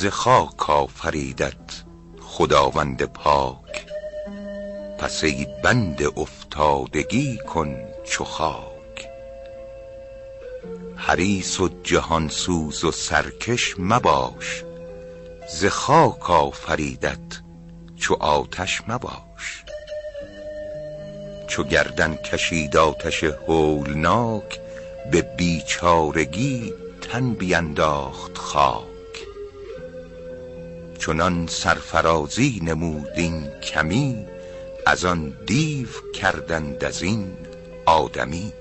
ز خاک آفریدت خداوند پاک. پس ای بنده افتادگی کن چو خاک. حریص و جهان سوز و سرکش مباش ز خاک آفریدت چو آتش مباش. چو گردن کشید آتش هولناک به بیچارگی تن بینداخت خاک. چنان سرفرازی نمود این کمی از آن دیو کردند از این آدمی.